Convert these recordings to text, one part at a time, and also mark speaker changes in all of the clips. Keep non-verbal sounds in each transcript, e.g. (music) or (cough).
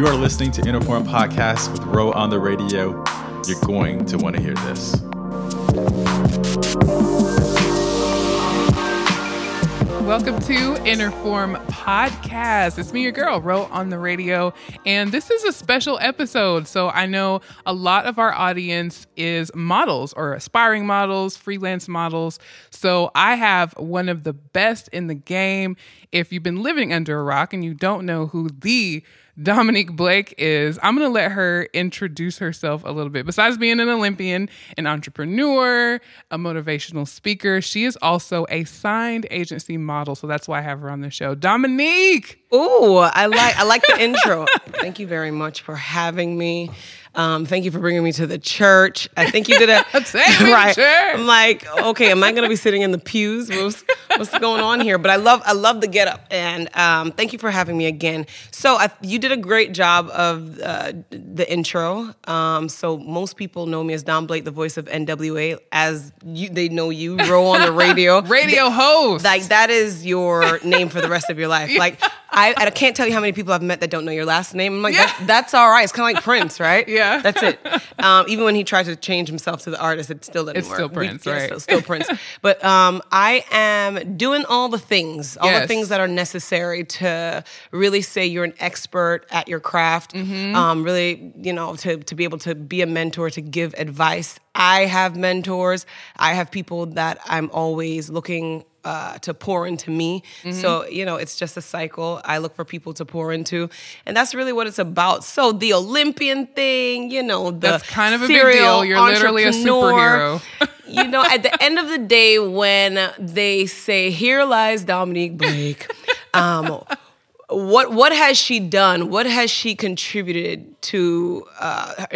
Speaker 1: You are listening to Interform Podcast with Ro on the radio. You're going to want to hear this.
Speaker 2: Welcome to Interform Podcast. It's me, your girl, Ro on the radio. And this is a special episode. So I know a lot of our audience is models or aspiring models, freelance models. So I have one of the best in the game. If you've been living under a rock and you don't know who the Dominique Blake is. I'm going to let her introduce herself a little bit. Besides being an Olympian, an entrepreneur, a motivational speaker, she is also a signed agency model. So that's why I have her on the show. Dominique.
Speaker 3: Ooh, I like I like the (laughs) intro. Thank you very much for having me. Um, thank you for bringing me to the church. I think you did a (laughs)
Speaker 2: right. Church.
Speaker 3: I'm like, okay, am I going to be sitting in the pews? What's, what's, going on here? But I love, I love the get up, and um, thank you for having me again. So I, you did a great job of uh, the intro. Um, so most people know me as Dom Blake, the voice of NWA, as you, they know you, Ro on the (laughs) radio,
Speaker 2: radio host.
Speaker 3: Like that is your name for the rest of your life. (laughs) Like I, I can't tell you how many people I've met that don't know your last name. I'm like, yeah. that, that's all right. It's kind of like Prince, right? (laughs)
Speaker 2: Yeah.
Speaker 3: That's it. Um, even when he tried to change himself to the artist, it still didn't
Speaker 2: it's
Speaker 3: work.
Speaker 2: Still Prince,
Speaker 3: we,
Speaker 2: right?
Speaker 3: Yeah, still, still Prince. But um, I am doing all the things, all yes. the things that are necessary to really say you're an expert at your craft. Mm-hmm. Um, really, you know, to, to be able to be a mentor, to give advice. I have mentors. I have people that I'm always looking uh, to pour into me. Mm-hmm. So, you know, it's just a cycle. I look for people to pour into. And that's really what it's about. So, the Olympian thing, you know, the
Speaker 2: That's kind of a big deal. You're literally a superhero. (laughs)
Speaker 3: you know, at the end of the day, when they say, Here lies Dominique Blake, (laughs) um, what what has she done? What has she contributed to uh,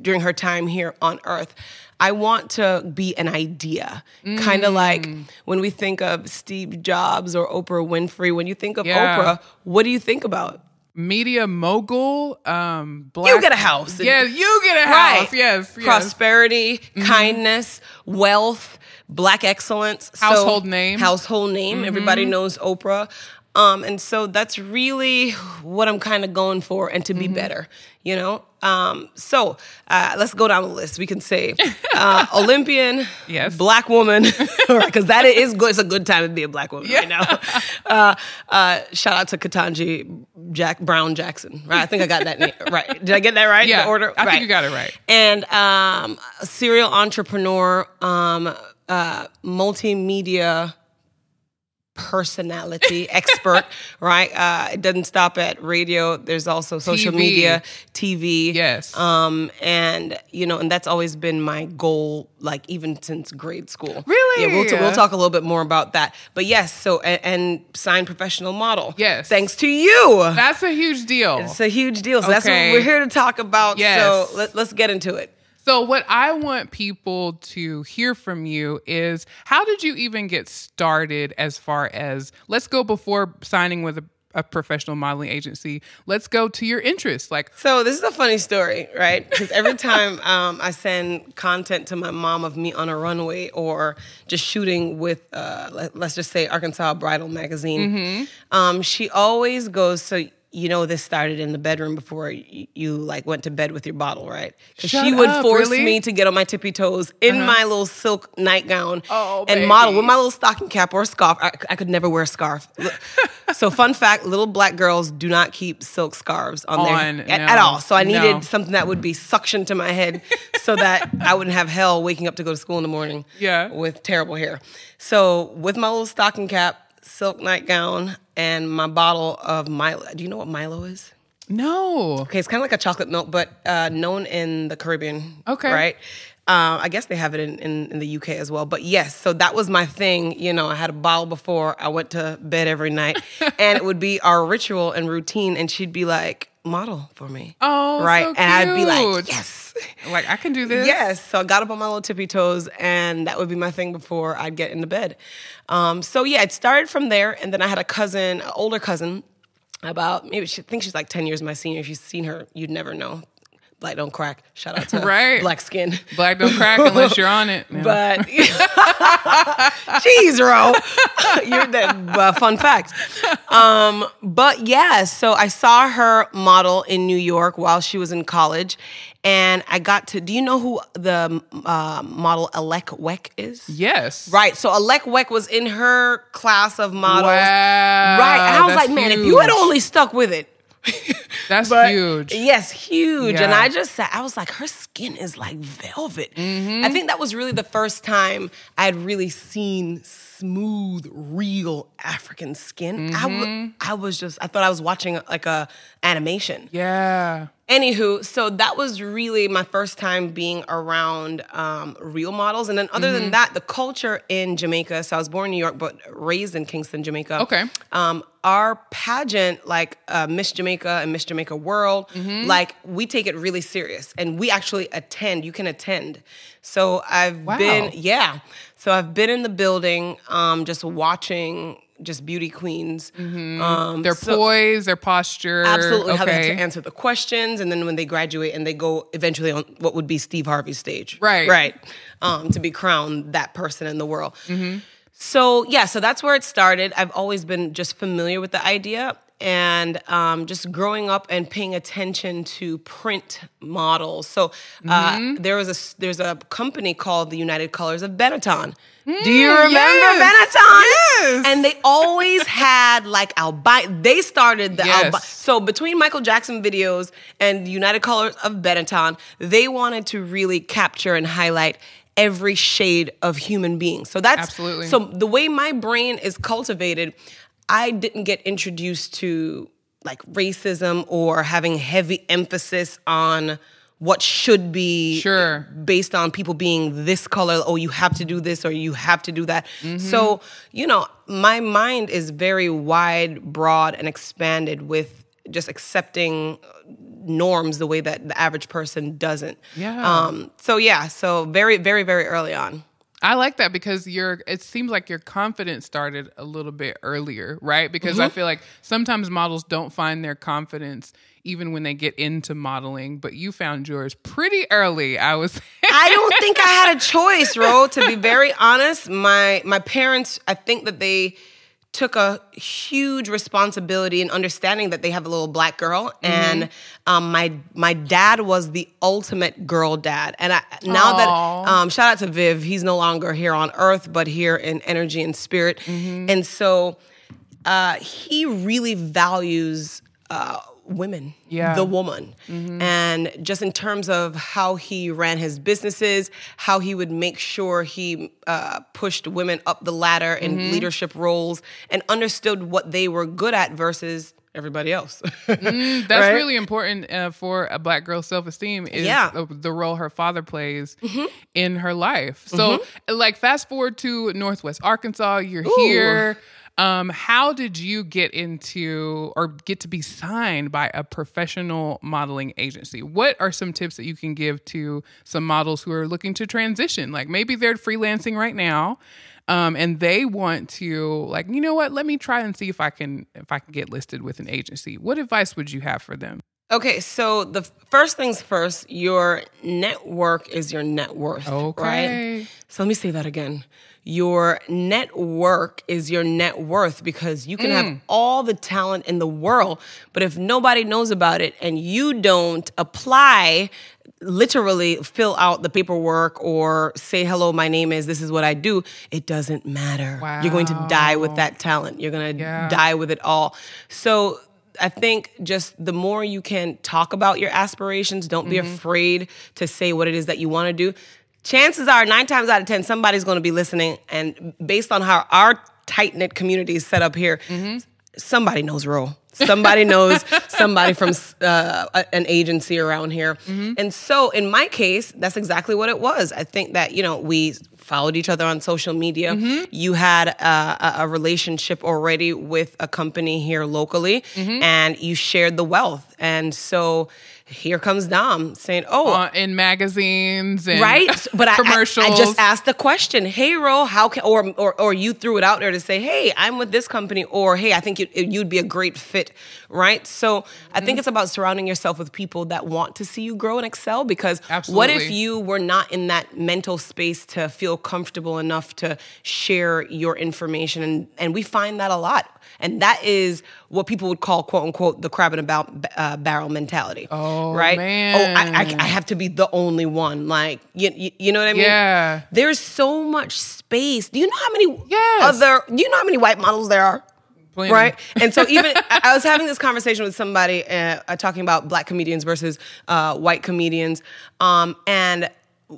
Speaker 3: during her time here on Earth? I want to be an idea. Mm. Kind of like when we think of Steve Jobs or Oprah Winfrey, when you think of yeah. Oprah, what do you think about?
Speaker 2: Media mogul, um, black.
Speaker 3: You get a house.
Speaker 2: Yeah, you get a house. Right. Yes,
Speaker 3: yes. Prosperity, mm-hmm. kindness, wealth, black excellence.
Speaker 2: Household so, name.
Speaker 3: Household name. Mm-hmm. Everybody knows Oprah. Um, and so that's really what I'm kind of going for and to be mm-hmm. better, you know? Um, so uh, let's go down the list. We can say uh, Olympian, (laughs)
Speaker 2: yes.
Speaker 3: black woman, (laughs) (laughs) because that is good. It's a good time to be a black woman yeah. right now. Uh, uh, shout out to Ketanji Jack Brown Jackson. Right, I think I got that name right. Did I get that right?
Speaker 2: Yeah,
Speaker 3: order.
Speaker 2: I
Speaker 3: right.
Speaker 2: think you got it right.
Speaker 3: And um, serial entrepreneur, um, uh, multimedia personality expert, (laughs) right? Uh, it doesn't stop at radio. There's also social
Speaker 2: TV.
Speaker 3: media, TV.
Speaker 2: Yes.
Speaker 3: Um, and you know, and that's always been my goal, like even since grade school.
Speaker 2: Really?
Speaker 3: Yeah. We'll, t- we'll talk a little bit more about that. But yes, so and, and signed professional model.
Speaker 2: Yes.
Speaker 3: Thanks to you.
Speaker 2: That's a huge deal.
Speaker 3: It's a huge deal. So okay. that's what we're here to talk about.
Speaker 2: Yes.
Speaker 3: So let, let's get into it.
Speaker 2: So, what I want people to hear from you is how did you even get started as far as let's go before signing with a, a professional modeling agency? Let's go to your interests. Like,
Speaker 3: so this is a funny story, right? Because every time (laughs) um, I send content to my mom of me on a runway or just shooting with, uh, let, us just say Arkansas Bridal Magazine, mm-hmm. um, she always goes, So, you know this started in the bedroom before you, you like went to bed with your bottle, right?
Speaker 2: She
Speaker 3: would
Speaker 2: up,
Speaker 3: force
Speaker 2: really?
Speaker 3: me to get on my tippy toes in uh-huh. my little silk nightgown
Speaker 2: oh,
Speaker 3: and
Speaker 2: baby.
Speaker 3: model with my little stocking cap or scarf. I, I could never wear a scarf. (laughs) so fun fact: little black girls do not keep silk scarves on,
Speaker 2: on
Speaker 3: their
Speaker 2: no,
Speaker 3: at, at, all. So I needed
Speaker 2: no.
Speaker 3: something that would be suction to my head so that (laughs) I wouldn't have hell waking up to go to school in the morning.
Speaker 2: Yeah.
Speaker 3: with terrible hair. So with my little stocking cap. Silk nightgown and my bottle of Milo. Do you know what Milo is?
Speaker 2: No.
Speaker 3: Okay, it's kind of like a chocolate milk, but uh, known in the Caribbean.
Speaker 2: Okay.
Speaker 3: Right? Uh, I guess they have it in, in, in, the UK as well. But yes, so that was my thing. You know, I had a bottle before I went to bed every night, (laughs) and it would be our ritual and routine. And she'd be like, model for me.
Speaker 2: Oh,
Speaker 3: right.
Speaker 2: So
Speaker 3: and I'd be like, yes. (laughs)
Speaker 2: Like, I can do this.
Speaker 3: Yes. So I got up on my little tippy toes, and that would be my thing before I'd get into bed. Um, so yeah, it started from there. And then I had a cousin, an older cousin, about maybe she I think she's like 10 years my senior. If you've seen her, you'd never know black don't crack. Shout out (laughs) to
Speaker 2: Right.
Speaker 3: black skin.
Speaker 2: Black don't crack unless you're on it.
Speaker 3: But (laughs) jeez, Ro, (laughs) you're the uh, fun fact. Um, but yeah, so I saw her model in New York while she was in college, and I got to. Do you know who the uh, model Alek Wek is?
Speaker 2: yes.
Speaker 3: Right. So Alek Wek was in her class of models.
Speaker 2: Wow.
Speaker 3: Right. And I was like, man, if you had only stuck with it.
Speaker 2: That's
Speaker 3: But
Speaker 2: huge.
Speaker 3: Yes, huge. And I just said, I was like, her skin is like velvet.
Speaker 2: Mm-hmm.
Speaker 3: I think that was really the first time I had really seen smooth, real African skin. I,
Speaker 2: Mm-hmm.
Speaker 3: w- I was just, I thought I was watching like a animation.
Speaker 2: Yeah.
Speaker 3: Anywho, so that was really my first time being around um, real models. And then, other
Speaker 2: Mm-hmm.
Speaker 3: than that, the culture in Jamaica. So I was born in New York, but raised in Kingston, Jamaica.
Speaker 2: Okay.
Speaker 3: Um, our pageant, like uh, Miss Jamaica and Miss Jamaica World,
Speaker 2: Mm-hmm.
Speaker 3: like we take it really serious, and we actually attend. You can attend. So I've
Speaker 2: Wow.
Speaker 3: been, yeah. So I've been in the building, um, just watching just beauty queens. Um,
Speaker 2: Their
Speaker 3: so-
Speaker 2: poise, their posture.
Speaker 3: absolutely how they to answer the questions and then when they graduate and they go eventually on what would be steve harvey's stage
Speaker 2: Right.
Speaker 3: right um, to be crowned that person in the world
Speaker 2: Mm-hmm.
Speaker 3: so yeah so that's where it started i've always been just familiar with the idea and um, just growing up and paying attention to print models so uh,
Speaker 2: Mm-hmm.
Speaker 3: there was a there's a company called the united colors of benetton do you remember
Speaker 2: Mm, yes.
Speaker 3: Benetton?
Speaker 2: Yes.
Speaker 3: And they always had like albino. They started the
Speaker 2: Yes.
Speaker 3: albi- so between Michael Jackson videos and the United Colors of Benetton, they wanted to really capture and highlight every shade of human being. So that's
Speaker 2: Absolutely.
Speaker 3: So the way my brain is cultivated, I didn't get introduced to like racism or having heavy emphasis on what should be
Speaker 2: Sure.
Speaker 3: based on people being this color. Oh you have to do this or you have to do that. So you know my mind is very wide broad and expanded with just accepting norms the way that the average person doesn't.
Speaker 2: Yeah.
Speaker 3: um so yeah so very very very early on
Speaker 2: I like that because your it seems like your confidence started a little bit earlier, right? Because I mm-hmm. feel like sometimes models don't find their confidence even when they get into modeling, but you found yours pretty early. I was
Speaker 3: I don't think I had a (laughs) choice, Ro. To be very honest, my my parents, I think that they took a huge responsibility in understanding that they have a little black girl, and um, my my dad was the ultimate girl dad. And I, now
Speaker 2: Aw.
Speaker 3: that um, shout out to Viv, he's no longer here on Earth, but here in energy and spirit, and so uh, he really values uh, women,
Speaker 2: Yeah.
Speaker 3: the woman, and just in terms of how he ran his businesses, how he would make sure he uh, pushed women up the ladder in leadership roles, and understood what they were good at versus everybody else. (laughs)
Speaker 2: That's
Speaker 3: Right?
Speaker 2: really important uh, for a black girl's self esteem. Is
Speaker 3: Yeah. Mm-hmm.
Speaker 2: the, the role her father plays in her life. So, like, fast forward to Northwest Arkansas. You're here. Um, how did you get into or get to be signed by a professional modeling agency? What are some tips that you can give to some models who are looking to transition? Like maybe they're freelancing right now. Um, and they want to like, you know what? Let me try and see if I can if I can get listed with an agency. What advice would you have for them?
Speaker 3: Okay, so the first things first, your network is your net worth.
Speaker 2: Okay.
Speaker 3: Right? So let me say that again. Your network is your net worth because you can have mm. all the talent in the world, but if nobody knows about it and you don't apply, literally fill out the paperwork or say, hello, my name is, this is what I do, it doesn't matter. You're going to die with that talent. You're going to
Speaker 2: Yeah.
Speaker 3: die with it all. So I think just the more you can talk about your aspirations, don't be mm-hmm. afraid to say what it is that you want to do. Chances are, nine times out of 10, somebody's going to be listening. And based on how our tight knit community is set up here, mm-hmm. Somebody knows Ro. Somebody knows somebody from uh, an agency around here. Mm-hmm. And so in my case, that's exactly what it was. I think that, you know, we followed each other on social media. Mm-hmm. You had a, a- a relationship already with a company here locally, mm-hmm. and you shared the wealth. And so here comes Dom saying, Oh,
Speaker 2: Uh, in magazines and
Speaker 3: right (laughs) but I-
Speaker 2: commercials.
Speaker 3: I, I just asked the question hey ro how can or, or or you threw it out there to say hey i'm with this company or hey i think you, you'd be a great fit right? So. I think mm-hmm. it's about surrounding yourself with people that want to see you grow and excel because Absolutely. what if you were not in that mental space to feel comfortable enough to share your information? And, and we find that a lot. And that is what people would call, quote unquote, the crab in a uh, barrel mentality.
Speaker 2: Oh,
Speaker 3: right?
Speaker 2: Man.
Speaker 3: Oh, I, I, I, have to be the only one. Like, you, you, you know what I mean?
Speaker 2: Yeah.
Speaker 3: There's so much space. Do you know how many
Speaker 2: yes.
Speaker 3: other, do you know how many white models there are? Plenty. Right. And so even (laughs) I was having this conversation with somebody uh, uh, talking about black comedians versus uh, white comedians. Um, and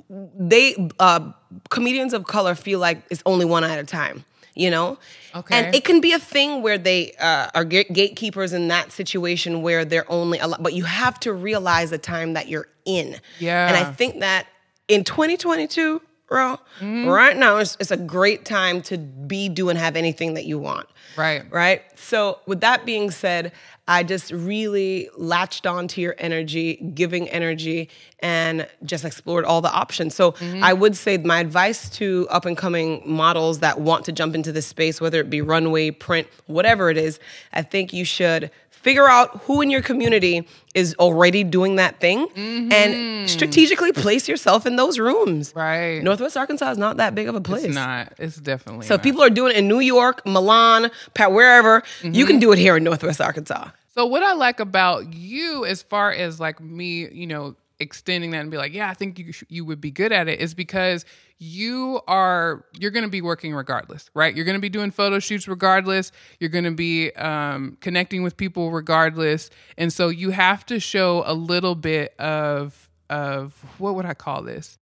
Speaker 3: they, uh, comedians of color feel like it's only one at a time you know?
Speaker 2: Okay.
Speaker 3: And it can be a thing where they uh, are gatekeepers in that situation where they're only, a lot, but you have to realize the time that you're in.
Speaker 2: Yeah.
Speaker 3: And I think that in 2022, bro, mm-hmm. right now, it's, it's a great time to be, do, and have anything that you want.
Speaker 2: Right.
Speaker 3: Right. So, with that being said, I just really latched onto your energy, giving energy, and just explored all the options. So, mm-hmm. I would say my advice to up and coming models that want to jump into this space, whether it be runway, print, whatever it is, I think you should figure out who in your community is already doing that thing mm-hmm. and strategically place yourself in those rooms.
Speaker 2: Right.
Speaker 3: Northwest Arkansas is not that big of a place.
Speaker 2: It's not. It's definitely
Speaker 3: So
Speaker 2: not.
Speaker 3: people are doing it in New York, Milan, wherever, mm-hmm. you can do it here in Northwest Arkansas.
Speaker 2: So what I like about you as far as like me, you know, extending that and be like, yeah, I think you you would be good at it is because you are you're going to be working regardless, right? You're going to be doing photo shoots regardless. You're going to be um, connecting with people regardless, and so you have to show a little bit of of what would I call this?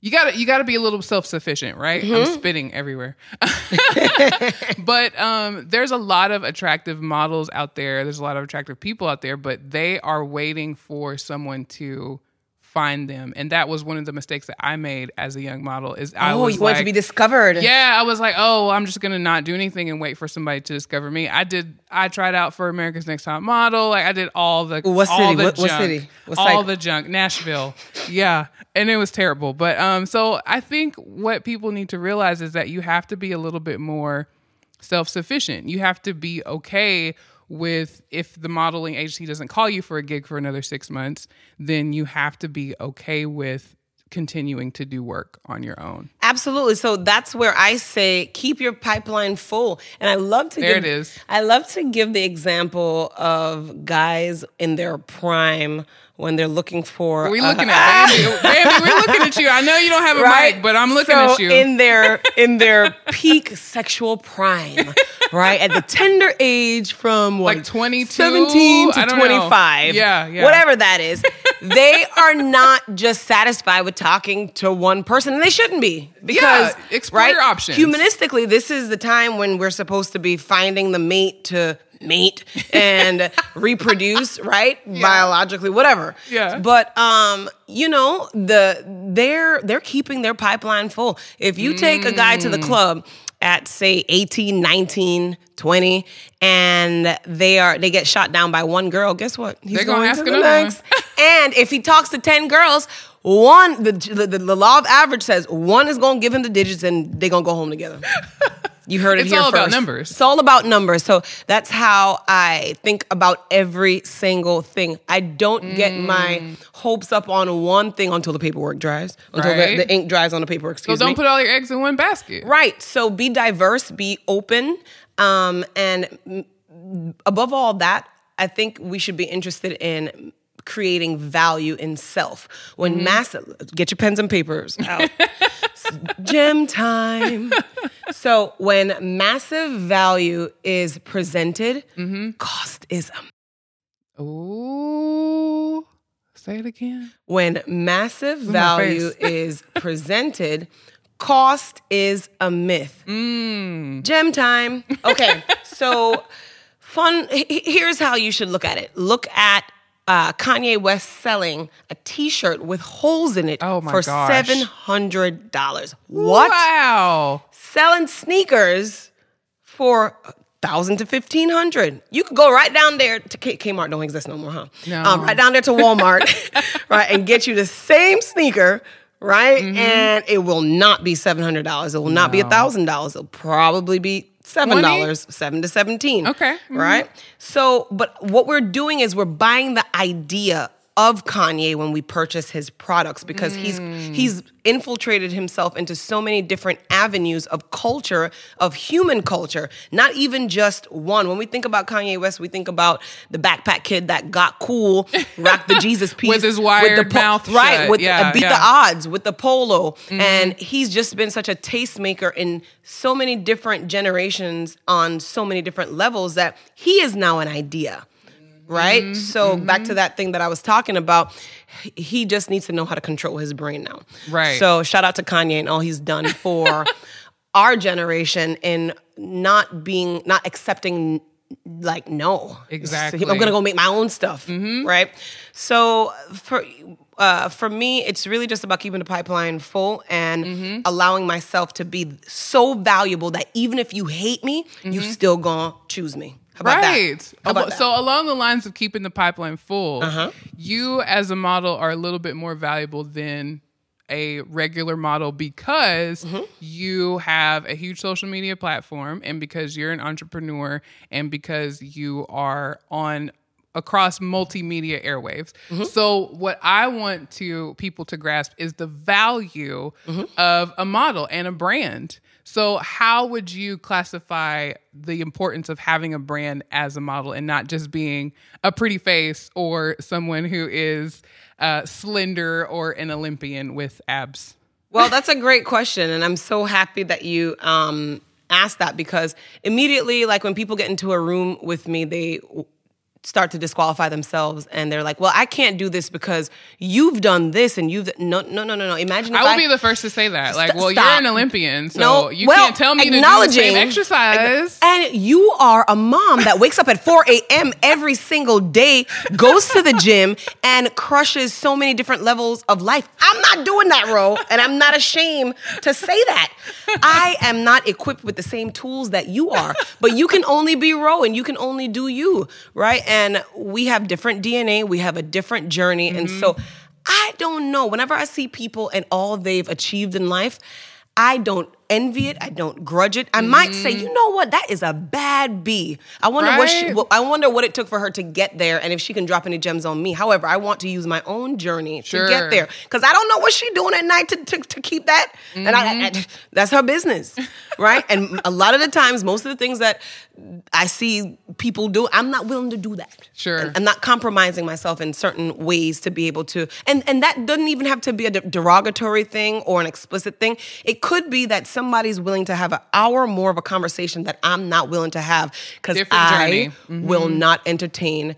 Speaker 2: You got to you got to be a little self sufficient, right? Mm-hmm. I'm spitting everywhere, (laughs) (laughs) but um, there's a lot of attractive models out there. There's a lot of attractive people out there, but they are waiting for someone to find them. And that was one of the mistakes that I made as a young model. Is I
Speaker 3: oh,
Speaker 2: was
Speaker 3: you like, want to be discovered?
Speaker 2: Yeah, I was like, oh, I'm just gonna not do anything and wait for somebody to discover me. I did. I tried out for America's Next Top Model. Like I did all the
Speaker 3: what
Speaker 2: all
Speaker 3: city?
Speaker 2: The
Speaker 3: what,
Speaker 2: junk,
Speaker 3: what city? What
Speaker 2: all the junk. Nashville. (laughs) yeah, and it was terrible. But um, so I think what people need to realize is that you have to be a little bit more self sufficient. You have to be okay with if the modeling agency doesn't call you for a gig for another six months, then you have to be okay with continuing to do work on your own.
Speaker 3: Absolutely. So that's where I say keep your pipeline full. And I love to
Speaker 2: there
Speaker 3: give,
Speaker 2: it is.
Speaker 3: I love to give the example of guys in their prime when they're looking for.
Speaker 2: we looking (laughs) at Bambi. Bambi, we're looking at you. I know you don't have a right? mic, but I'm looking
Speaker 3: so
Speaker 2: at you.
Speaker 3: In their in their peak sexual prime, right at the tender age from what,
Speaker 2: like 22,
Speaker 3: 17 to 25.
Speaker 2: Yeah, yeah.
Speaker 3: Whatever that is. They are not just satisfied with talking to one person, and they shouldn't be because
Speaker 2: yeah, explore
Speaker 3: right,
Speaker 2: your options.
Speaker 3: Humanistically, this is the time when we're supposed to be finding the mate to mate and (laughs) reproduce, right? Yeah. Biologically, whatever.
Speaker 2: Yeah.
Speaker 3: But um, you know, the they're they're keeping their pipeline full. If you take a guy to the mm. club at say 18, 19, 20 and they are they get shot down by one girl, guess what?
Speaker 2: He's They're going, to the next. (laughs)
Speaker 3: and if he talks to 10 girls, one the, the, the law of average says one is going to give him the digits and they're going to go home together. (laughs) You heard it
Speaker 2: it's
Speaker 3: here
Speaker 2: all
Speaker 3: first.
Speaker 2: about numbers.
Speaker 3: It's all about numbers. So that's how I think about every single thing. I don't mm. get my hopes up on one thing until the paperwork dries, until right. the, the, ink dries on the paperwork. Excuse
Speaker 2: so don't
Speaker 3: me.
Speaker 2: put all your eggs in one basket.
Speaker 3: Right. So be diverse, be open, um, and above all that, I think we should be interested in creating value in self. When mm-hmm. massive, get your pens and papers out. (laughs) Gem time. so when massive value is presented, mm-hmm. cost is a.
Speaker 2: Ooh. Say it again.
Speaker 3: When massive value (laughs) is presented, cost is a myth.
Speaker 2: Mm.
Speaker 3: Gem time. (laughs) Okay, so fun. Here's how you should look at it. Look at uh, Kanye West selling a T-shirt with holes in it
Speaker 2: oh
Speaker 3: for
Speaker 2: seven
Speaker 3: hundred dollars. What?
Speaker 2: Wow!
Speaker 3: Selling sneakers for thousand to fifteen hundred. You could go right down there to K- Kmart. Don't exist no more, huh?
Speaker 2: No.
Speaker 3: Um, right down there to Walmart, (laughs) right, and get you the same sneaker. Right, mm-hmm. and it will not be seven hundred dollars. It will not no. be thousand dollars. It'll probably be seven dollars, seven to seventeen.
Speaker 2: Okay, mm-hmm.
Speaker 3: right. So, but what we're doing is we're buying the idea of Kanye when we purchase his products because mm. he's he's infiltrated himself into so many different avenues of culture of human culture not even just one when we think about Kanye West we think about the backpack kid that got cool rocked the Jesus (laughs) piece
Speaker 2: with his wired with the po- mouth
Speaker 3: right
Speaker 2: shut.
Speaker 3: with
Speaker 2: yeah,
Speaker 3: beat
Speaker 2: yeah.
Speaker 3: the odds with the polo mm-hmm. and he's just been such a tastemaker in so many different generations on so many different levels that he is now an idea right? Mm-hmm. So mm-hmm. back to mm-hmm. that thing that I was talking about, he just needs to know how to control his brain now.
Speaker 2: Right.
Speaker 3: So shout out to Kanye and all he's done for (laughs) our generation in not being not accepting like no
Speaker 2: exactly
Speaker 3: i'm gonna go make my own stuff mm-hmm. right so for uh, for me it's really just about keeping the pipeline full and mm-hmm. allowing myself to be so valuable that even if you hate me you mm-hmm. still gonna choose me
Speaker 2: right. So along the lines of keeping the pipeline full, uh-huh. you as a model are a little bit more valuable than a regular model because mm-hmm. you have a huge social media platform and because you're an entrepreneur and because you are on across multimedia airwaves. Mm-hmm. So what I want to people to grasp is the value mm-hmm. of a model and a brand. So, how would you classify the importance of having a brand as a model and not just being a pretty face or someone who is uh, slender or an Olympian with abs?
Speaker 3: Well, that's a great question. And I'm so happy that you um, asked that because immediately, like when people get into a room with me, they start to disqualify themselves and they're like, well, I can't do this because you've done this and you've no no no no no. Imagine
Speaker 2: I will I, be the first to say that. Like, well, stop. you're an Olympian, so no, you well, can't tell me to do the same exercise.
Speaker 3: And you are a mom that wakes up at 4 a.m. every single day, goes to the gym, and crushes so many different levels of life. I'm not doing that, Ro, and I'm not ashamed to say that. I am not equipped with the same tools that you are, but you can only be Ro and you can only do you, right? and we have different DNA, we have a different journey. Mm-hmm. And so I don't know. Whenever I see people and all they've achieved in life, I don't envy it. I don't grudge it. I mm-hmm. might say, you know what, that is a bad B. I wonder right. what she. I wonder what it took for her to get there, and if she can drop any gems on me. However, I want to use my own journey sure. to get there because I don't know what she's doing at night to, to, to keep that, mm-hmm. and I, I, mm-hmm. that's her business, right? and a lot of the times, most of the things that I see people do, I'm not willing to do that.
Speaker 2: Sure,
Speaker 3: and I'm not compromising myself in certain ways to be able to, and and that doesn't even have to be a derogatory thing or an explicit thing. It could be that some somebody's willing to have an hour more of a conversation that I'm not willing to have because I mm-hmm. will not entertain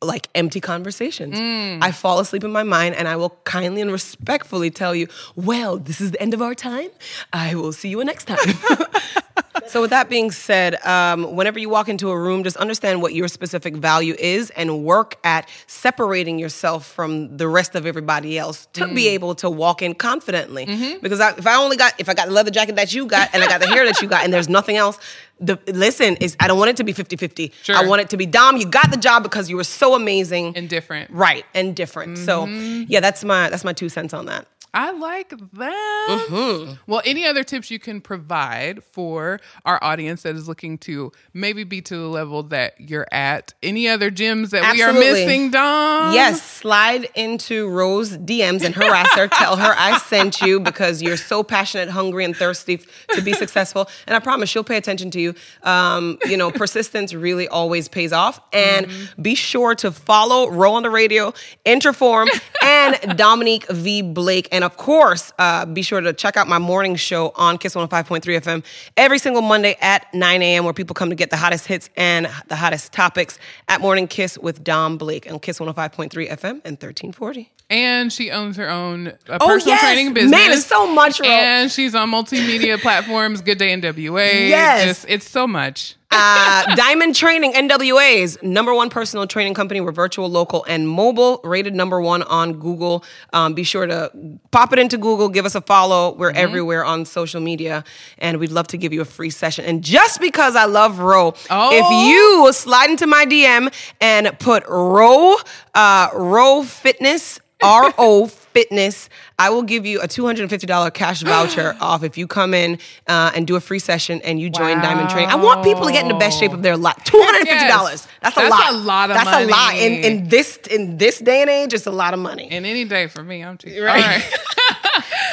Speaker 3: like empty conversations. Mm. I fall asleep in my mind and I will kindly and respectfully tell you, well, this is the end of our time. I will see you next time. (laughs) so, with that being said, um, whenever you walk into a room, just understand what your specific value is and work at separating yourself from the rest of everybody else to mm. be able to walk in confidently. Mm-hmm. Because I, if I only got, if I got the leather jacket that you got and I got the hair that you got and there's nothing else, the listen is I don't want it to be 50-50. Sure. I want it to be Dom, you got the job because you were so amazing.
Speaker 2: And different.
Speaker 3: Right. And different. Mm-hmm. So yeah, that's my that's my two cents on that.
Speaker 2: I like that. Mm-hmm. Well, any other tips you can provide for our audience that is looking to maybe be to the level that you're at? Any other gems that Absolutely. we are missing, Dom?
Speaker 3: Yes, slide into Ro's DMs and harass her. Tell her I sent you because you're so passionate, hungry, and thirsty to be successful. And I promise she'll pay attention to you. Um, you know, persistence really always pays off. And mm-hmm. be sure to follow Ro on the Radio, Interform, and Dominique V. Blake. And of course, uh, be sure to check out my morning show on Kiss 105.3 FM every single Monday at 9 a.m., where people come to get the hottest hits and the hottest topics at Morning Kiss with Dom Blake on Kiss 105.3 FM and 1340.
Speaker 2: And she owns her own uh, oh, personal yes. training business.
Speaker 3: Man, it's so much.
Speaker 2: And she's on multimedia (laughs) platforms. Good Day NWA.
Speaker 3: Yes,
Speaker 2: Just, it's so much.
Speaker 3: uh, Diamond Training NWA's number one personal training company. We're virtual, local, and mobile. Rated number one on Google. Um, be sure to pop it into Google. Give us a follow. We're mm-hmm. everywhere on social media, and we'd love to give you a free session. And just because I love Ro, oh. if you slide into my DM and put Ro uh, Ro Fitness R O Fitness. I will give you a $250 cash voucher (gasps) off if you come in uh, and do a free session and you join wow. Diamond Training. I want people to get in the best shape of their life. $250. Yes. That's a
Speaker 2: That's
Speaker 3: lot.
Speaker 2: That's a lot of
Speaker 3: That's
Speaker 2: money.
Speaker 3: a lot. In, in, this, in this day and age, it's a lot of money.
Speaker 2: In any day for me, I'm too. Right. All right. (laughs)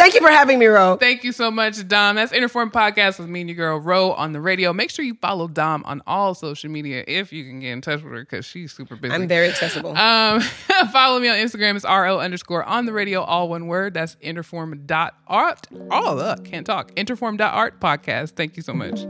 Speaker 3: Thank you for having me, Ro.
Speaker 2: Thank you so much, Dom. That's Interform Podcast with me and your girl, Ro, on the radio. Make sure you follow Dom on all social media if you can get in touch with her because she's super busy.
Speaker 3: I'm very accessible.
Speaker 2: Um, (laughs) follow me on Instagram. It's RO underscore on the radio, all one word. That's interform dot art. Oh, look, can't talk. Interform dot art podcast. Thank you so much.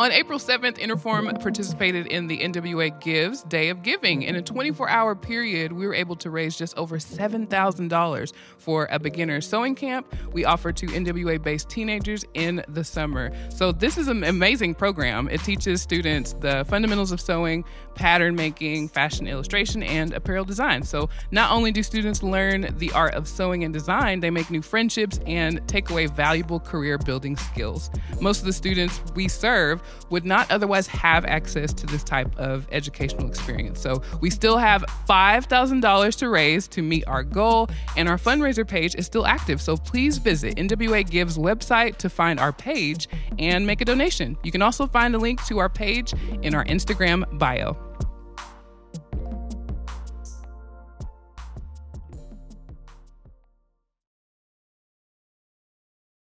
Speaker 2: On April 7th, Interform participated in the NWA Gives Day of Giving. In a 24 hour period, we were able to raise just over $7,000 for a beginner sewing camp we offer to NWA based teenagers in the summer. So, this is an amazing program. It teaches students the fundamentals of sewing, pattern making, fashion illustration, and apparel design. So, not only do students learn the art of sewing and design, they make new friendships and take away valuable career building skills. Most of the students we serve would not otherwise have access to this type of educational experience. So we still have $5,000 to raise to meet our goal, and our fundraiser page is still active. So please visit NWA Gives website to find our page and make a donation. You can also find a link to our page in our Instagram bio.